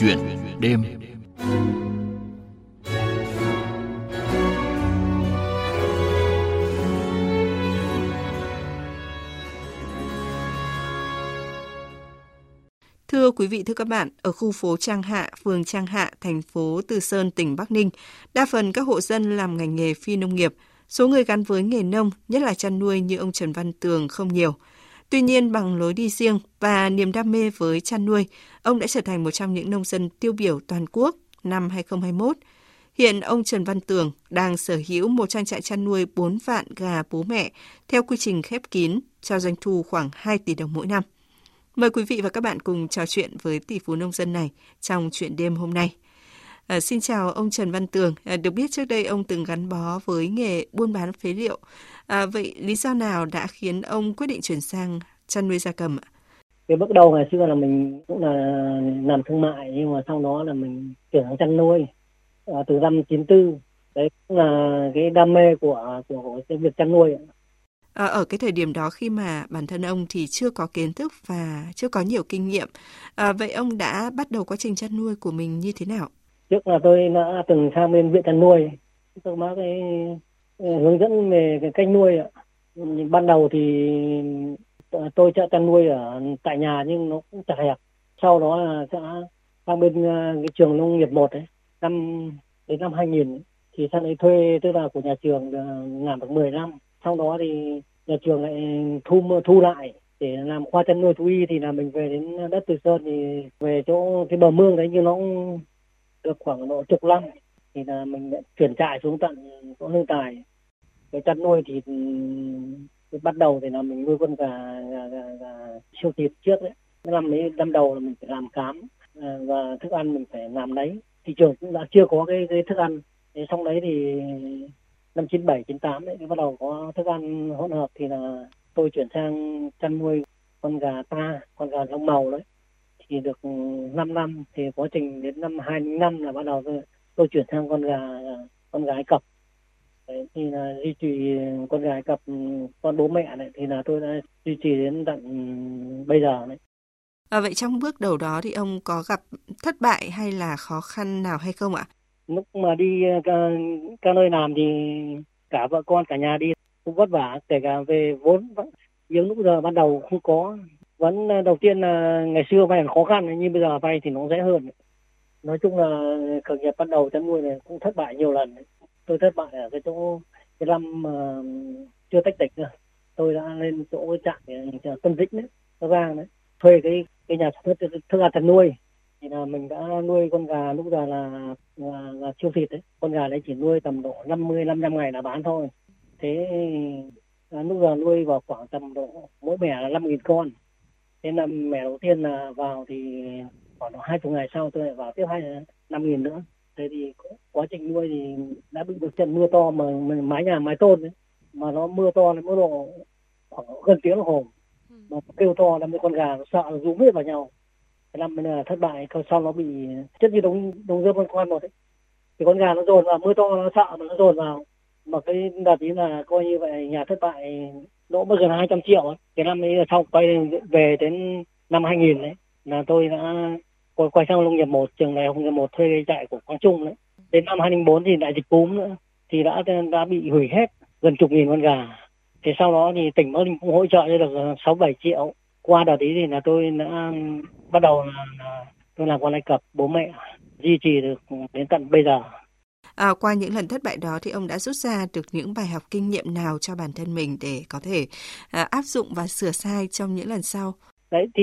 Chuyện đêm Thưa quý vị, thưa các bạn, ở khu phố Trang Hạ, phường Trang Hạ, thành phố Từ Sơn, tỉnh Bắc Ninh, đa phần các hộ dân làm ngành nghề phi nông nghiệp. Số người gắn với nghề nông, nhất là chăn nuôi như ông Trần Văn Tường không nhiều. Tuy nhiên, bằng lối đi riêng và niềm đam mê với chăn nuôi, ông đã trở thành một trong những nông dân tiêu biểu toàn quốc năm 2021. Hiện ông Trần Văn Tường đang sở hữu một trang trại chăn nuôi 4 vạn gà bố mẹ theo quy trình khép kín cho doanh thu khoảng 2 tỷ đồng mỗi năm. Mời quý vị và các bạn cùng trò chuyện với tỷ phú nông dân này trong chuyện đêm hôm nay. À, xin chào ông Trần Văn Tường. À, được biết trước đây ông từng gắn bó với nghề buôn bán phế liệu. À, vậy lý do nào đã khiến ông quyết định chuyển sang chăn nuôi gia cầm ạ? Cái bước đầu ngày xưa là mình cũng là làm thương mại nhưng mà sau đó là mình chuyển sang chăn nuôi à, từ năm 94. Đấy cũng là cái đam mê của của, của cái việc chăn nuôi. À, ở cái thời điểm đó khi mà bản thân ông thì chưa có kiến thức và chưa có nhiều kinh nghiệm, à, vậy ông đã bắt đầu quá trình chăn nuôi của mình như thế nào? Trước là tôi đã từng sang bên viện chăn nuôi, tôi có cái hướng dẫn về cái cách nuôi ạ. Ban đầu thì tôi chợ chăn nuôi ở tại nhà nhưng nó cũng chặt hẹp. Sau đó là sẽ sang bên à, cái trường nông nghiệp một ấy, năm đến năm 2000 thì sang đấy thuê tức là của nhà trường à, làm được 10 năm. Sau đó thì nhà trường lại thu thu lại để làm khoa chăn nuôi thú y thì là mình về đến đất Từ Sơn thì về chỗ cái bờ mương đấy nhưng nó cũng được khoảng độ chục năm thì là mình chuyển trại xuống tận chỗ Hương Tài. Cái chăn nuôi thì ừ, thì bắt đầu thì là mình nuôi con gà, gà, gà, gà siêu thịt trước đấy. Năm đấy năm đầu là mình phải làm cám à, và thức ăn mình phải làm đấy thị trường cũng đã chưa có cái, cái thức ăn. Thế xong đấy thì năm 97 98 đấy bắt đầu có thức ăn hỗn hợp thì là tôi chuyển sang chăn nuôi con gà ta con gà lông màu đấy thì được 5 năm thì quá trình đến năm 2005 là bắt đầu tôi, tôi chuyển sang con gà con gái cặp Đấy, thì là duy trì con gái cặp con bố mẹ này thì là tôi đã duy trì đến tận bây giờ đấy. À, vậy trong bước đầu đó thì ông có gặp thất bại hay là khó khăn nào hay không ạ? Lúc mà đi các, các nơi làm thì cả vợ con cả nhà đi cũng vất vả kể cả về vốn những lúc giờ ban đầu không có vẫn ờ, đầu tiên là ngày xưa vay khó khăn nhưng bây giờ vay thì nó dễ hơn. Nói chung là khởi nghiệp ban đầu chăn nuôi này cũng thất bại nhiều lần. Tôi thất bại ở cái chỗ cái năm mà chưa tách tịch nữa tôi đã lên chỗ trại tân vĩnh đấy nó ra đấy thuê cái cái nhà sản xuất thức ăn chăn nuôi. Thì là mình đã nuôi con gà lúc giờ là là, là siêu thịt đấy. Con gà đấy chỉ nuôi tầm độ 50 500 ngày là bán thôi. Thế lúc giờ nuôi vào khoảng tầm độ mỗi mẻ là 5 nghìn con thế là mẻ đầu tiên là vào thì khoảng hai chục ngày sau tôi lại vào tiếp hai năm nghìn nữa. Thế thì quá trình nuôi thì đã bị một trận mưa to mà mái nhà mái tôn đấy mà nó mưa to đến mức độ khoảng gần tiếng hồ. Ừ. nó kêu to làm cho con gà nó sợ nó rú hết vào nhau. Năm là thất bại sau nó bị chất như đống đống dơm con con một đấy thì con gà nó dồn vào mưa to nó sợ mà nó dồn vào. Mà cái đợt ý là coi như vậy nhà thất bại lỗ mất gần 200 triệu ấy. cái năm ấy sau quay về đến năm 2000 đấy là tôi đã quay, quay sang nông nghiệp một trường đại học nông nghiệp một thuê trại của Quang Trung đấy. Đến năm 2004 thì đại dịch cúm nữa thì đã đã bị hủy hết gần chục nghìn con gà. Thì sau đó thì tỉnh Bắc Ninh cũng hỗ trợ cho được ờ, sáu bảy triệu. Qua đợt ấy thì là tôi đã bắt đầu là, là tôi làm con lai cập bố mẹ duy trì được đến tận bây giờ. À, qua những lần thất bại đó thì ông đã rút ra được những bài học kinh nghiệm nào cho bản thân mình để có thể à, áp dụng và sửa sai trong những lần sau? Đấy thì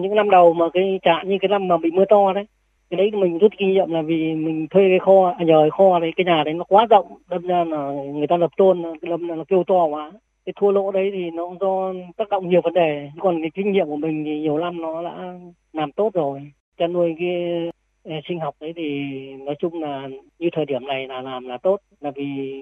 những năm đầu mà cái trạng như cái năm mà bị mưa to đấy, cái đấy mình rút kinh nghiệm là vì mình thuê cái kho, à, nhờ cái kho đấy cái nhà đấy nó quá rộng, đâm ra là người ta lập tôn, lâm là nó kêu to quá. Cái thua lỗ đấy thì nó do tác động nhiều vấn đề. Còn cái kinh nghiệm của mình thì nhiều năm nó đã làm tốt rồi. Chăn nuôi cái sinh học đấy thì nói chung là như thời điểm này là làm là tốt, là vì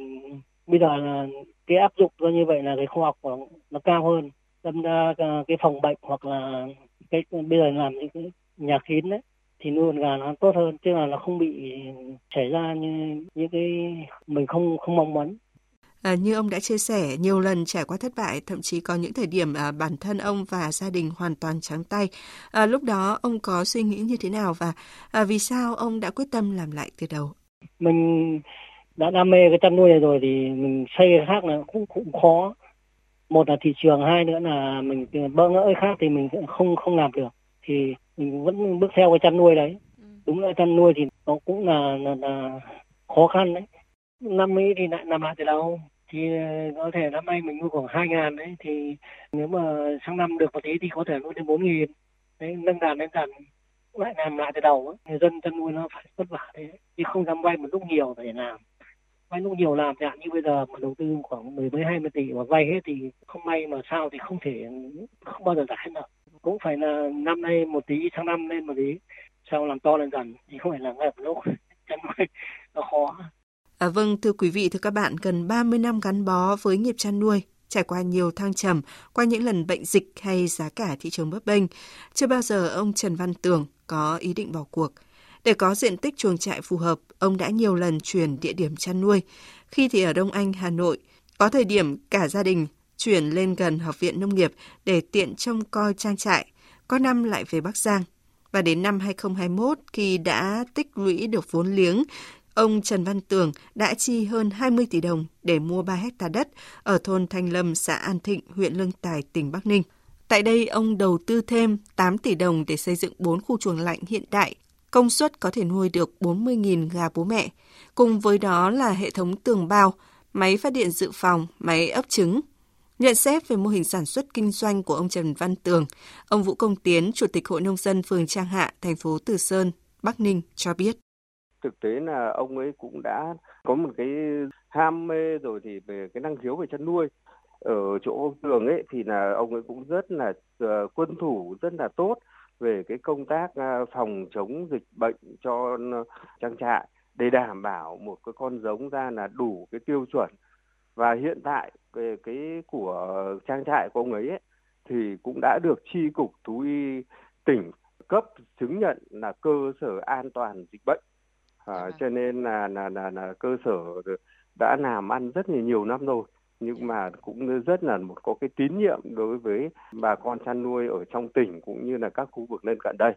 bây giờ là cái áp dụng cho như vậy là cái khoa học của nó cao hơn. Đâm ra ờ, cái phòng bệnh hoặc là cái, bây giờ làm những cái nhà kín đấy, thì nuôi con gà nó tốt hơn. Chứ là nó không bị xảy ra như những cái mình không không mong muốn. À, như ông đã chia sẻ, nhiều lần trải qua thất bại, thậm chí có những thời điểm à, bản thân ông và gia đình hoàn toàn trắng tay. À, lúc đó ông có suy nghĩ như thế nào và à, vì sao ông đã quyết tâm làm lại từ đầu? Mình đã đam mê cái chăn nuôi này rồi thì mình xây cái khác là cũng cũng khó. Một là thị trường, hai nữa là mình bỡ ngỡ cái khác thì mình không không làm được. Thì mình vẫn bước theo cái chăn nuôi đấy. Ừ. Đúng là chăn nuôi thì nó cũng là, là, là khó khăn đấy năm ấy thì lại làm lại từ đầu, thì ờ, có thể năm nay mình nuôi khoảng hai ngàn đấy thì nếu mà sang năm được một tí thì có thể nuôi đến bốn nghìn. Đấy nâng đàn lên dần lại làm lại từ đầu người dân chăn nuôi nó phải vất vả đấy. Chứ không dám vay một lúc nhiều để làm. Vay lúc nhiều làm chẳng như bây giờ mà đầu tư khoảng mười mấy hai mươi tỷ mà vay hết thì không may mà sao thì không thể không bao giờ giải hết được cũng phải là năm nay một tí sang năm lên một tí. Sau làm to lên dần thì không phải là ngay một lúc chăn nuôi nó khó. À, vâng, thưa quý vị, thưa các bạn, gần 30 năm gắn bó với nghiệp chăn nuôi, trải qua nhiều thăng trầm, qua những lần bệnh dịch hay giá cả thị trường bấp bênh, chưa bao giờ ông Trần Văn Tường có ý định bỏ cuộc. Để có diện tích chuồng trại phù hợp, ông đã nhiều lần chuyển địa điểm chăn nuôi. Khi thì ở Đông Anh, Hà Nội, có thời điểm cả gia đình chuyển lên gần Học viện Nông nghiệp để tiện trông coi trang trại, có năm lại về Bắc Giang. Và đến năm 2021, khi đã tích lũy được vốn liếng, Ông Trần Văn Tường đã chi hơn 20 tỷ đồng để mua 3 hecta đất ở thôn Thanh Lâm, xã An Thịnh, huyện Lương Tài, tỉnh Bắc Ninh. Tại đây, ông đầu tư thêm 8 tỷ đồng để xây dựng 4 khu chuồng lạnh hiện đại, công suất có thể nuôi được 40.000 gà bố mẹ. Cùng với đó là hệ thống tường bao, máy phát điện dự phòng, máy ấp trứng. Nhận xét về mô hình sản xuất kinh doanh của ông Trần Văn Tường, ông Vũ Công Tiến, Chủ tịch Hội Nông dân phường Trang Hạ, thành phố Từ Sơn, Bắc Ninh cho biết thực tế là ông ấy cũng đã có một cái ham mê rồi thì về cái năng khiếu về chăn nuôi. Ở chỗ ông tường ấy thì là ông ấy cũng rất là ờ, uh, quân thủ rất là tốt về cái công tác uh, phòng chống dịch bệnh cho trang trại để đảm bảo một cái con giống ra là đủ cái tiêu chuẩn. Và hiện tại về cái của trang trại của ông ấy, ấy thì cũng đã được chi cục thú y tỉnh cấp chứng nhận là cơ sở an toàn dịch bệnh à, cho nên là, là là là cơ sở đã làm ăn rất là nhiều năm rồi nhưng mà cũng rất là một có cái tín nhiệm đối với bà con chăn nuôi ở trong tỉnh cũng như là các khu vực lân cận đây.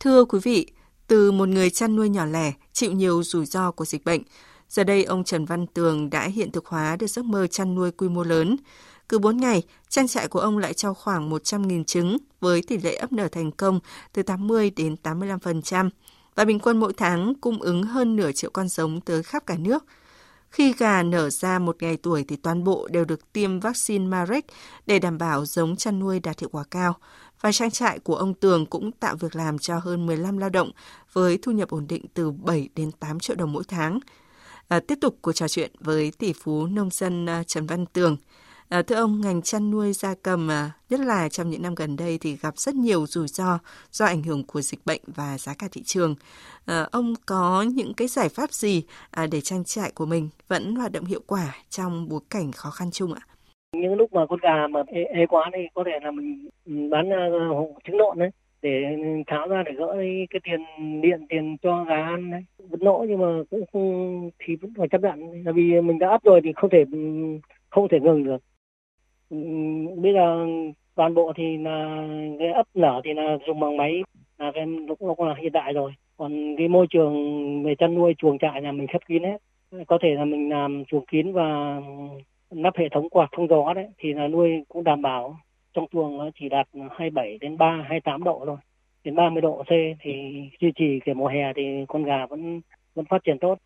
Thưa quý vị, từ một người chăn nuôi nhỏ lẻ chịu nhiều rủi ro của dịch bệnh, giờ đây ông Trần Văn Tường đã hiện thực hóa được giấc mơ chăn nuôi quy mô lớn. Cứ 4 ngày, trang trại của ông lại cho khoảng 100.000 trứng với tỷ lệ ấp nở thành công từ 80 đến 85% và bình quân mỗi tháng cung ứng hơn nửa triệu con giống tới khắp cả nước. Khi gà nở ra một ngày tuổi thì toàn bộ đều được tiêm vaccine Marek để đảm bảo giống chăn nuôi đạt hiệu quả cao. Và trang trại của ông Tường cũng tạo việc làm cho hơn 15 lao động với thu nhập ổn định từ 7 đến 8 triệu đồng mỗi tháng. À, tiếp tục cuộc trò chuyện với tỷ phú nông dân à, Trần Văn Tường. À, thưa ông, ngành chăn nuôi gia cầm, à, nhất là trong những năm gần đây thì gặp rất nhiều rủi ro do ảnh hưởng của dịch bệnh và giá cả thị trường. À, ông có những cái giải pháp gì à, để trang trại của mình vẫn hoạt động hiệu quả trong bối cảnh khó khăn chung ạ? Những lúc mà con gà mà ế, ế quá thì có thể là mình bán uh, trứng lộn đấy để tháo ra để gỡ cái tiền điện tiền cho gà ăn đấy vẫn lỗ nhưng mà cũng không thì vẫn phải chấp nhận là vì mình đã ấp rồi thì không thể ừ, không thể ngừng được bây giờ toàn bộ thì là cái ấp nở thì là dùng bằng máy là cái lúc nó là hiện đại rồi. Còn cái môi trường về chăn nuôi chuồng trại là mình khép kín hết. Có thể là mình làm chuồng kín và lắp hệ thống quạt thông gió đấy thì là nuôi cũng đảm bảo. Trong chuồng nó chỉ đạt 27 đến 3 28 độ thôi. Đến 30 độ C thì duy trì cái mùa hè thì con gà vẫn vẫn phát triển tốt.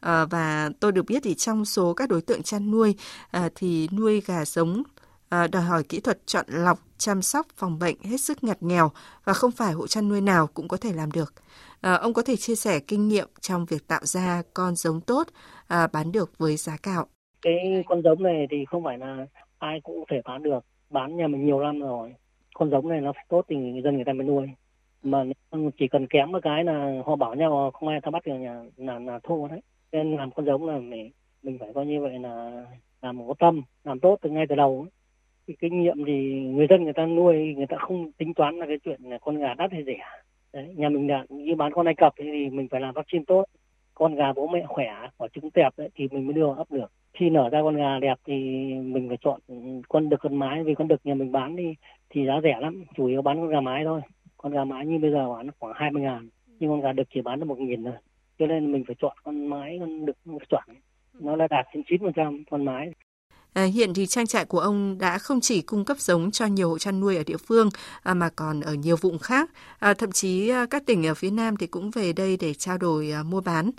À, và tôi được biết thì trong số các đối tượng chăn nuôi à, thì nuôi gà giống À, đòi hỏi kỹ thuật chọn lọc, chăm sóc, phòng bệnh hết sức ngặt nghèo và không phải hộ chăn nuôi nào cũng có thể làm được. À, ông có thể chia sẻ kinh nghiệm trong việc tạo ra con giống tốt à, bán được với giá cao. Cái con giống này thì không phải là ai cũng thể bán được. Bán nhà mình nhiều năm rồi. Con giống này nó tốt thì người dân người ta mới nuôi. Mà chỉ cần kém một cái là họ bảo nhau không ai ta bắt được nhà là, là thua đấy nên làm con giống là mình mình phải coi như vậy là làm một tâm làm tốt từ ngay từ đầu cái kinh nghiệm thì người dân người ta nuôi người ta không tính toán là cái chuyện là con gà đắt hay rẻ. Đấy nhà mình là như bán con ai cập thì mình phải làm vaccine tốt. Con gà bố mẹ khỏe quả trứng đẹp ấy, thì mình mới đưa ấp được. Khi nở ra con gà đẹp thì mình phải chọn con đực con mái vì con đực nhà mình bán thì thì giá rẻ lắm chủ yếu bán con gà mái thôi. Con gà mái như bây giờ bán khoảng 20 ngàn nhưng con gà đực chỉ bán được một nghìn thôi. Cho nên mình phải chọn con mái con đực chuẩn nó là đạt trên chín phần trăm con mái. À, hiện thì trang trại của ông đã không chỉ cung cấp giống cho nhiều hộ chăn nuôi ở địa phương à, mà còn ở nhiều vùng khác, à, thậm chí à, các tỉnh ở phía Nam thì cũng về đây để trao đổi à, mua bán.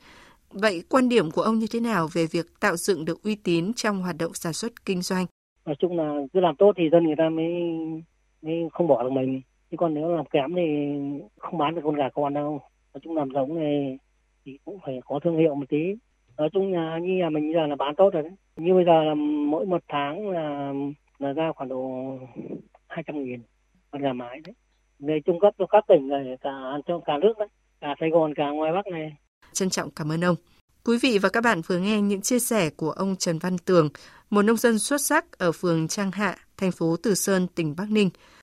Vậy quan điểm của ông như thế nào về việc tạo dựng được uy tín trong hoạt động sản xuất kinh doanh? Nói chung là cứ làm tốt thì dân người ta mới mới không bỏ được mình. Chứ còn nếu làm kém thì không bán được con gà con đâu. Nói chung làm giống này thì cũng phải có thương hiệu một tí. Nói chung là như nhà mình giờ là bán tốt rồi đấy. Như bây giờ là mỗi một tháng là là ra khoảng độ 200 nghìn con gà mái đấy. người trung cấp cho các tỉnh này cả trong cả nước đấy, cả Sài Gòn cả ngoài Bắc này Trân trọng cảm ơn ông. Quý vị và các bạn vừa nghe những chia sẻ của ông Trần Văn Tường, một nông dân xuất sắc ở phường Trang Hạ, thành phố Từ Sơn, tỉnh Bắc Ninh,